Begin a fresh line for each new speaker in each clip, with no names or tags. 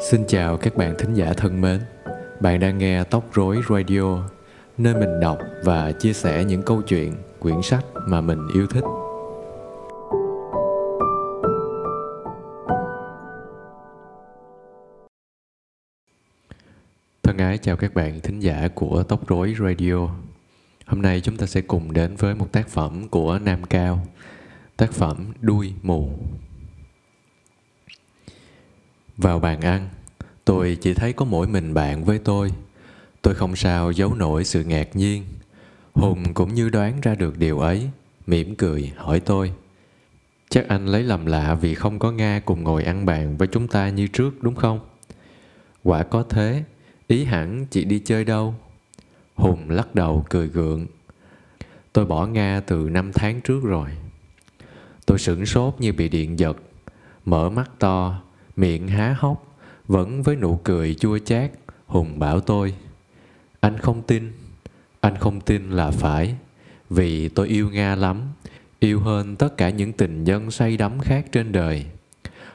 Xin chào các bạn thính giả thân mến. Bạn đang nghe Tóc Rối Radio, nơi mình đọc và chia sẻ những câu chuyện, quyển sách mà mình yêu thích. Thân ái chào các bạn thính giả của Tóc Rối Radio. Hôm nay chúng ta sẽ cùng đến với một tác phẩm của Nam Cao, tác phẩm Đuôi Mù. Vào bàn ăn, tôi chỉ thấy có mỗi mình bạn với tôi. Tôi không sao giấu nổi sự ngạc nhiên. Hùng cũng như đoán ra được điều ấy, mỉm cười hỏi tôi. Chắc anh lấy làm lạ vì không có Nga cùng ngồi ăn bàn với chúng ta như trước đúng không? Quả có thế, ý hẳn chị đi chơi đâu? Hùng lắc đầu cười gượng. Tôi bỏ Nga từ năm tháng trước rồi. Tôi sửng sốt như bị điện giật, mở mắt to, miệng há hốc, vẫn với nụ cười chua chát, Hùng bảo tôi, anh không tin, anh không tin là phải, vì tôi yêu Nga lắm, yêu hơn tất cả những tình nhân say đắm khác trên đời.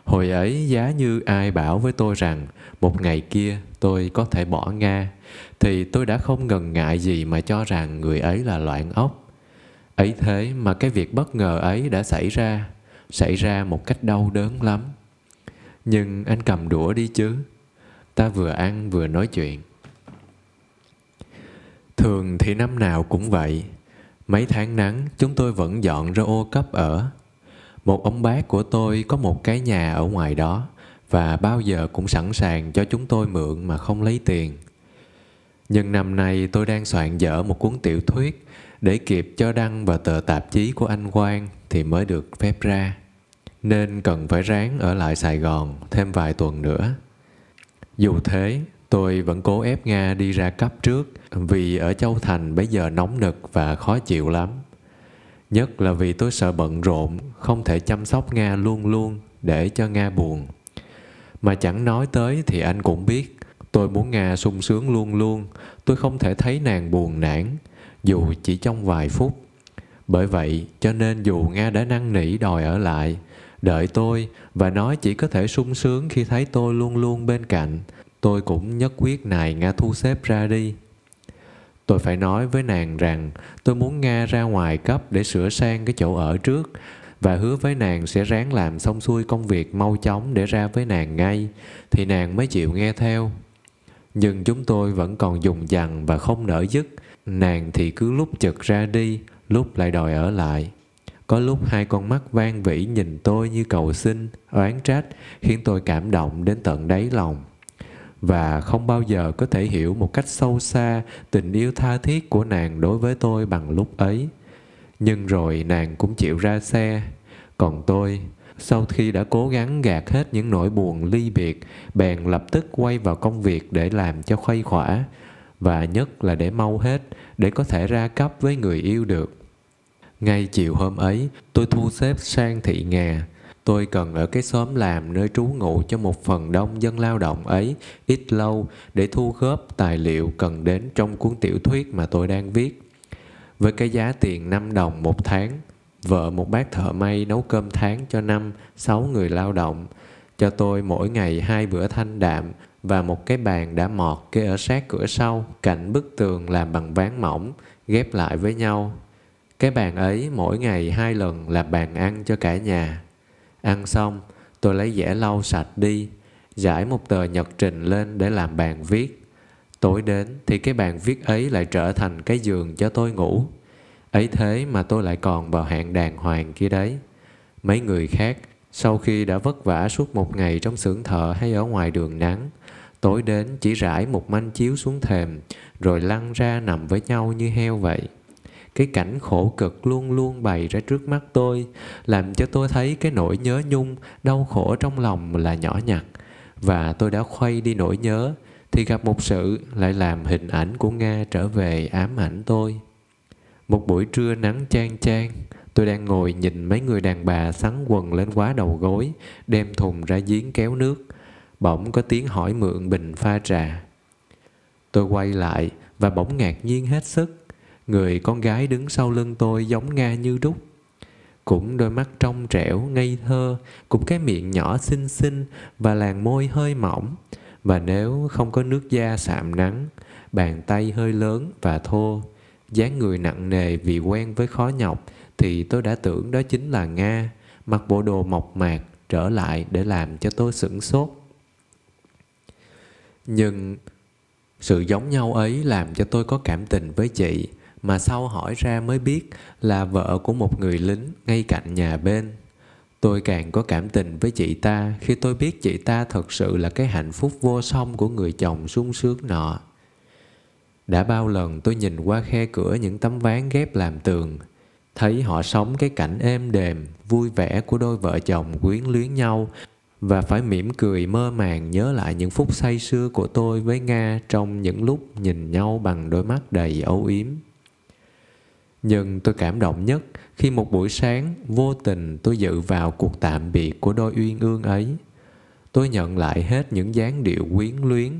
Hồi ấy giá như ai bảo với tôi rằng một ngày kia tôi có thể bỏ Nga, thì tôi đã không ngần ngại gì mà cho rằng người ấy là loạn ốc. Ấy thế mà cái việc bất ngờ ấy đã xảy ra, xảy ra một cách đau đớn lắm. Nhưng anh cầm đũa đi chứ. Ta vừa ăn vừa nói chuyện. Thường thì năm nào cũng vậy. Mấy tháng nắng, chúng tôi vẫn dọn ra ô cấp ở. Một ông bác của tôi có một cái nhà ở ngoài đó và bao giờ cũng sẵn sàng cho chúng tôi mượn mà không lấy tiền. Nhưng năm nay tôi đang soạn dở một cuốn tiểu thuyết để kịp cho đăng vào tờ tạp chí của anh Quang thì mới được phép ra nên cần phải ráng ở lại Sài Gòn thêm vài tuần nữa. Dù thế, tôi vẫn cố ép Nga đi ra cấp trước vì ở Châu Thành bây giờ nóng nực và khó chịu lắm. Nhất là vì tôi sợ bận rộn, không thể chăm sóc Nga luôn luôn để cho Nga buồn. Mà chẳng nói tới thì anh cũng biết, tôi muốn Nga sung sướng luôn luôn, tôi không thể thấy nàng buồn nản, dù chỉ trong vài phút. Bởi vậy, cho nên dù Nga đã năn nỉ đòi ở lại, đợi tôi, và nói chỉ có thể sung sướng khi thấy tôi luôn luôn bên cạnh. Tôi cũng nhất quyết này nga thu xếp ra đi. Tôi phải nói với nàng rằng, tôi muốn nga ra ngoài cấp để sửa sang cái chỗ ở trước, và hứa với nàng sẽ ráng làm xong xuôi công việc mau chóng để ra với nàng ngay, thì nàng mới chịu nghe theo. Nhưng chúng tôi vẫn còn dùng dằn và không nỡ dứt. Nàng thì cứ lúc chực ra đi, lúc lại đòi ở lại có lúc hai con mắt vang vĩ nhìn tôi như cầu xin, oán trách, khiến tôi cảm động đến tận đáy lòng. Và không bao giờ có thể hiểu một cách sâu xa tình yêu tha thiết của nàng đối với tôi bằng lúc ấy. Nhưng rồi nàng cũng chịu ra xe. Còn tôi, sau khi đã cố gắng gạt hết những nỗi buồn ly biệt, bèn lập tức quay vào công việc để làm cho khuây khỏa, và nhất là để mau hết, để có thể ra cấp với người yêu được. Ngay chiều hôm ấy, tôi thu xếp sang thị nghè. Tôi cần ở cái xóm làm nơi trú ngụ cho một phần đông dân lao động ấy ít lâu để thu góp tài liệu cần đến trong cuốn tiểu thuyết mà tôi đang viết. Với cái giá tiền 5 đồng một tháng, vợ một bác thợ may nấu cơm tháng cho năm, sáu người lao động, cho tôi mỗi ngày hai bữa thanh đạm và một cái bàn đã mọt kê ở sát cửa sau, cạnh bức tường làm bằng ván mỏng, ghép lại với nhau cái bàn ấy mỗi ngày hai lần là bàn ăn cho cả nhà. Ăn xong, tôi lấy dẻ lau sạch đi, giải một tờ nhật trình lên để làm bàn viết. Tối đến thì cái bàn viết ấy lại trở thành cái giường cho tôi ngủ. Ấy thế mà tôi lại còn vào hạng đàng hoàng kia đấy. Mấy người khác, sau khi đã vất vả suốt một ngày trong xưởng thợ hay ở ngoài đường nắng, tối đến chỉ rải một manh chiếu xuống thềm, rồi lăn ra nằm với nhau như heo vậy cái cảnh khổ cực luôn luôn bày ra trước mắt tôi, làm cho tôi thấy cái nỗi nhớ nhung, đau khổ trong lòng là nhỏ nhặt. Và tôi đã khuây đi nỗi nhớ, thì gặp một sự lại làm hình ảnh của nga trở về ám ảnh tôi. Một buổi trưa nắng chang chang, tôi đang ngồi nhìn mấy người đàn bà sắn quần lên quá đầu gối, đem thùng ra giếng kéo nước. Bỗng có tiếng hỏi mượn bình pha trà. Tôi quay lại và bỗng ngạc nhiên hết sức. Người con gái đứng sau lưng tôi giống Nga như đúc. cũng đôi mắt trong trẻo, ngây thơ, cũng cái miệng nhỏ xinh xinh và làn môi hơi mỏng. Và nếu không có nước da sạm nắng, bàn tay hơi lớn và thô, dáng người nặng nề vì quen với khó nhọc, thì tôi đã tưởng đó chính là Nga, mặc bộ đồ mộc mạc trở lại để làm cho tôi sửng sốt. Nhưng sự giống nhau ấy làm cho tôi có cảm tình với chị, mà sau hỏi ra mới biết là vợ của một người lính ngay cạnh nhà bên. Tôi càng có cảm tình với chị ta khi tôi biết chị ta thật sự là cái hạnh phúc vô song của người chồng sung sướng nọ. Đã bao lần tôi nhìn qua khe cửa những tấm ván ghép làm tường, thấy họ sống cái cảnh êm đềm, vui vẻ của đôi vợ chồng quyến luyến nhau và phải mỉm cười mơ màng nhớ lại những phút say sưa của tôi với Nga trong những lúc nhìn nhau bằng đôi mắt đầy âu yếm. Nhưng tôi cảm động nhất khi một buổi sáng vô tình tôi dự vào cuộc tạm biệt của đôi uyên ương ấy. Tôi nhận lại hết những dáng điệu quyến luyến,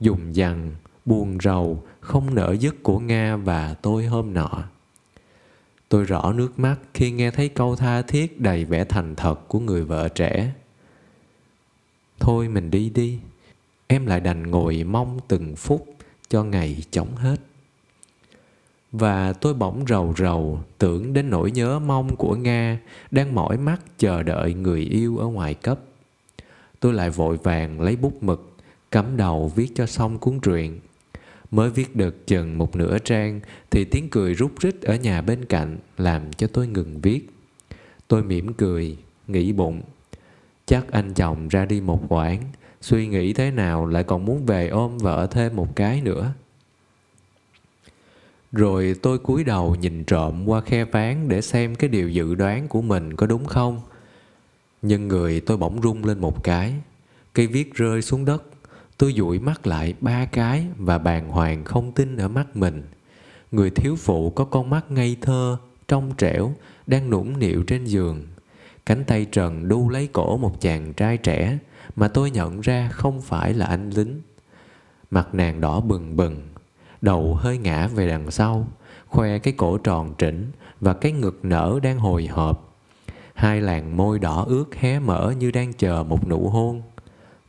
dùng dằn, buồn rầu, không nở dứt của Nga và tôi hôm nọ. Tôi rõ nước mắt khi nghe thấy câu tha thiết đầy vẻ thành thật của người vợ trẻ. Thôi mình đi đi, em lại đành ngồi mong từng phút cho ngày chóng hết. Và tôi bỗng rầu rầu tưởng đến nỗi nhớ mong của Nga đang mỏi mắt chờ đợi người yêu ở ngoài cấp. Tôi lại vội vàng lấy bút mực, cắm đầu viết cho xong cuốn truyện. Mới viết được chừng một nửa trang thì tiếng cười rút rít ở nhà bên cạnh làm cho tôi ngừng viết. Tôi mỉm cười, nghĩ bụng. Chắc anh chồng ra đi một quãng, suy nghĩ thế nào lại còn muốn về ôm vợ thêm một cái nữa. Rồi tôi cúi đầu nhìn trộm qua khe ván để xem cái điều dự đoán của mình có đúng không. Nhưng người tôi bỗng rung lên một cái. Cây viết rơi xuống đất. Tôi dụi mắt lại ba cái và bàng hoàng không tin ở mắt mình. Người thiếu phụ có con mắt ngây thơ, trong trẻo, đang nũng nịu trên giường. Cánh tay trần đu lấy cổ một chàng trai trẻ mà tôi nhận ra không phải là anh lính. Mặt nàng đỏ bừng bừng, đầu hơi ngã về đằng sau, khoe cái cổ tròn trĩnh và cái ngực nở đang hồi hộp. Hai làn môi đỏ ướt hé mở như đang chờ một nụ hôn.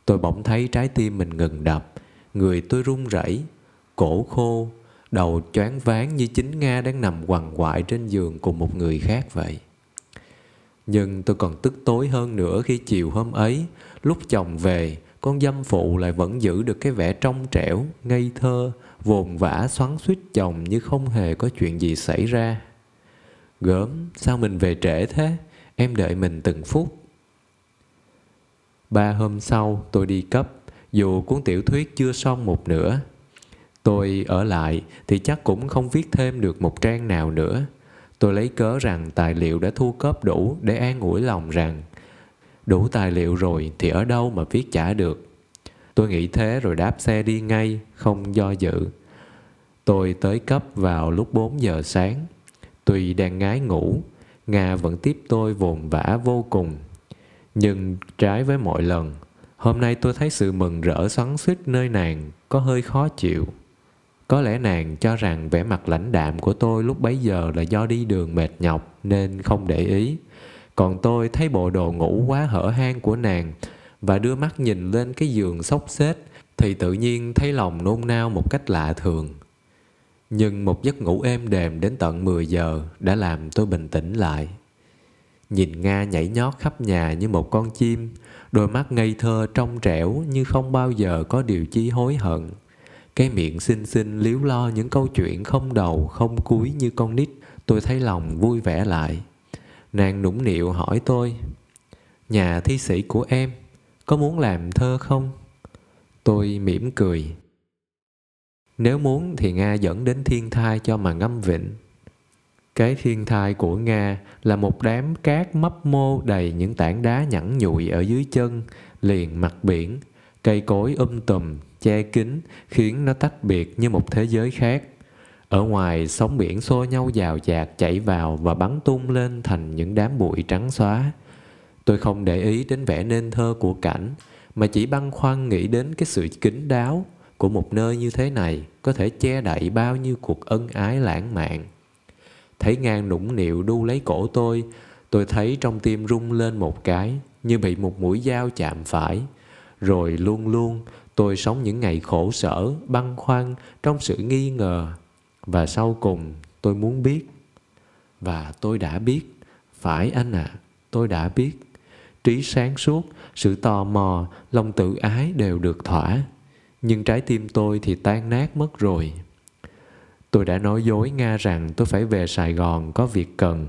Tôi bỗng thấy trái tim mình ngừng đập, người tôi run rẩy, cổ khô, đầu choáng váng như chính Nga đang nằm quằn quại trên giường cùng một người khác vậy. Nhưng tôi còn tức tối hơn nữa khi chiều hôm ấy, lúc chồng về, con dâm phụ lại vẫn giữ được cái vẻ trong trẻo, ngây thơ, vồn vã xoắn suýt chồng như không hề có chuyện gì xảy ra. Gớm, sao mình về trễ thế? Em đợi mình từng phút. Ba hôm sau tôi đi cấp, dù cuốn tiểu thuyết chưa xong một nửa. Tôi ở lại thì chắc cũng không viết thêm được một trang nào nữa. Tôi lấy cớ rằng tài liệu đã thu cấp đủ để an ủi lòng rằng đủ tài liệu rồi thì ở đâu mà viết trả được. Tôi nghĩ thế rồi đáp xe đi ngay, không do dự. Tôi tới cấp vào lúc 4 giờ sáng. Tuy đang ngái ngủ, Nga vẫn tiếp tôi vồn vã vô cùng. Nhưng trái với mọi lần, hôm nay tôi thấy sự mừng rỡ xoắn xuýt nơi nàng có hơi khó chịu. Có lẽ nàng cho rằng vẻ mặt lãnh đạm của tôi lúc bấy giờ là do đi đường mệt nhọc nên không để ý. Còn tôi thấy bộ đồ ngủ quá hở hang của nàng và đưa mắt nhìn lên cái giường xốc xếp thì tự nhiên thấy lòng nôn nao một cách lạ thường. Nhưng một giấc ngủ êm đềm đến tận 10 giờ đã làm tôi bình tĩnh lại. Nhìn Nga nhảy nhót khắp nhà như một con chim, đôi mắt ngây thơ trong trẻo như không bao giờ có điều chi hối hận. Cái miệng xinh xinh liếu lo những câu chuyện không đầu không cuối như con nít, tôi thấy lòng vui vẻ lại. Nàng nũng nịu hỏi tôi, nhà thi sĩ của em có muốn làm thơ không? Tôi mỉm cười. Nếu muốn thì Nga dẫn đến thiên thai cho mà ngâm vịnh. Cái thiên thai của Nga là một đám cát mấp mô đầy những tảng đá nhẵn nhụi ở dưới chân, liền mặt biển, cây cối um tùm, che kín, khiến nó tách biệt như một thế giới khác. Ở ngoài, sóng biển xô nhau dào dạt chảy vào và bắn tung lên thành những đám bụi trắng xóa. Tôi không để ý đến vẻ nên thơ của cảnh, mà chỉ băn khoăn nghĩ đến cái sự kín đáo của một nơi như thế này có thể che đậy bao nhiêu cuộc ân ái lãng mạn. Thấy ngang nũng nịu đu lấy cổ tôi, tôi thấy trong tim rung lên một cái như bị một mũi dao chạm phải rồi luôn luôn tôi sống những ngày khổ sở băn khoăn trong sự nghi ngờ và sau cùng tôi muốn biết. Và tôi đã biết. Phải anh ạ à, tôi đã biết. Trí sáng suốt sự tò mò lòng tự ái đều được thỏa. Nhưng trái tim tôi thì tan nát mất rồi. Tôi đã nói dối nga rằng tôi phải về sài gòn có việc cần.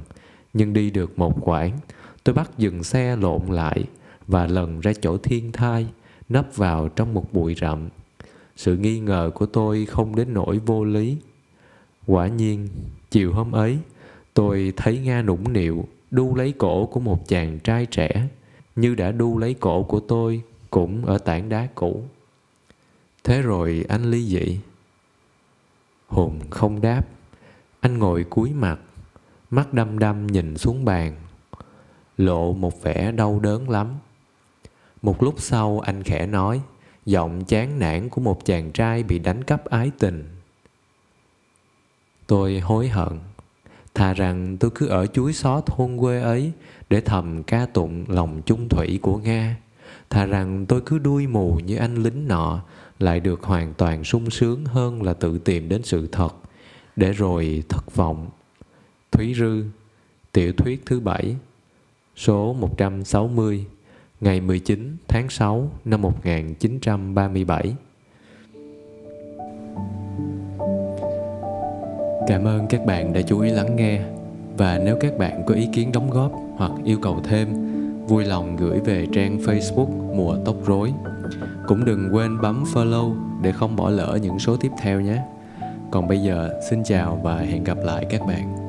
Nhưng đi được một quãng tôi bắt dừng xe lộn lại và lần ra chỗ thiên thai nấp vào trong một bụi rậm. Sự nghi ngờ của tôi không đến nỗi vô lý quả nhiên, chiều hôm ấy, tôi thấy nga nũng nịu, đu lấy cổ của một chàng trai trẻ. Như đã đu lấy cổ của tôi, cũng ở tảng đá cũ. Thế rồi anh ly dị hùng không đáp. Anh ngồi cúi mặt, mắt đăm đăm nhìn xuống bàn, lộ một vẻ đau đớn lắm. Một lúc sau, anh khẽ nói, giọng chán nản của một chàng trai bị đánh cắp ái tình tôi hối hận. Thà rằng tôi cứ ở chuối xó thôn quê ấy để thầm ca tụng lòng chung thủy của nga. Thà rằng tôi cứ đuôi mù như anh lính nọ lại được hoàn toàn sung sướng hơn là tự tìm đến sự thật. Để rồi thất vọng. Thúy Rư, Tiểu thuyết thứ bảy, Số 160 Ngày 19 tháng 6 năm 1937 Cảm ơn các bạn đã chú ý lắng nghe và nếu các bạn có ý kiến đóng góp hoặc yêu cầu thêm vui lòng gửi về trang Facebook Mùa Tóc Rối. Cũng đừng quên bấm follow để không bỏ lỡ những số tiếp theo nhé. Còn bây giờ, xin chào và hẹn gặp lại các bạn.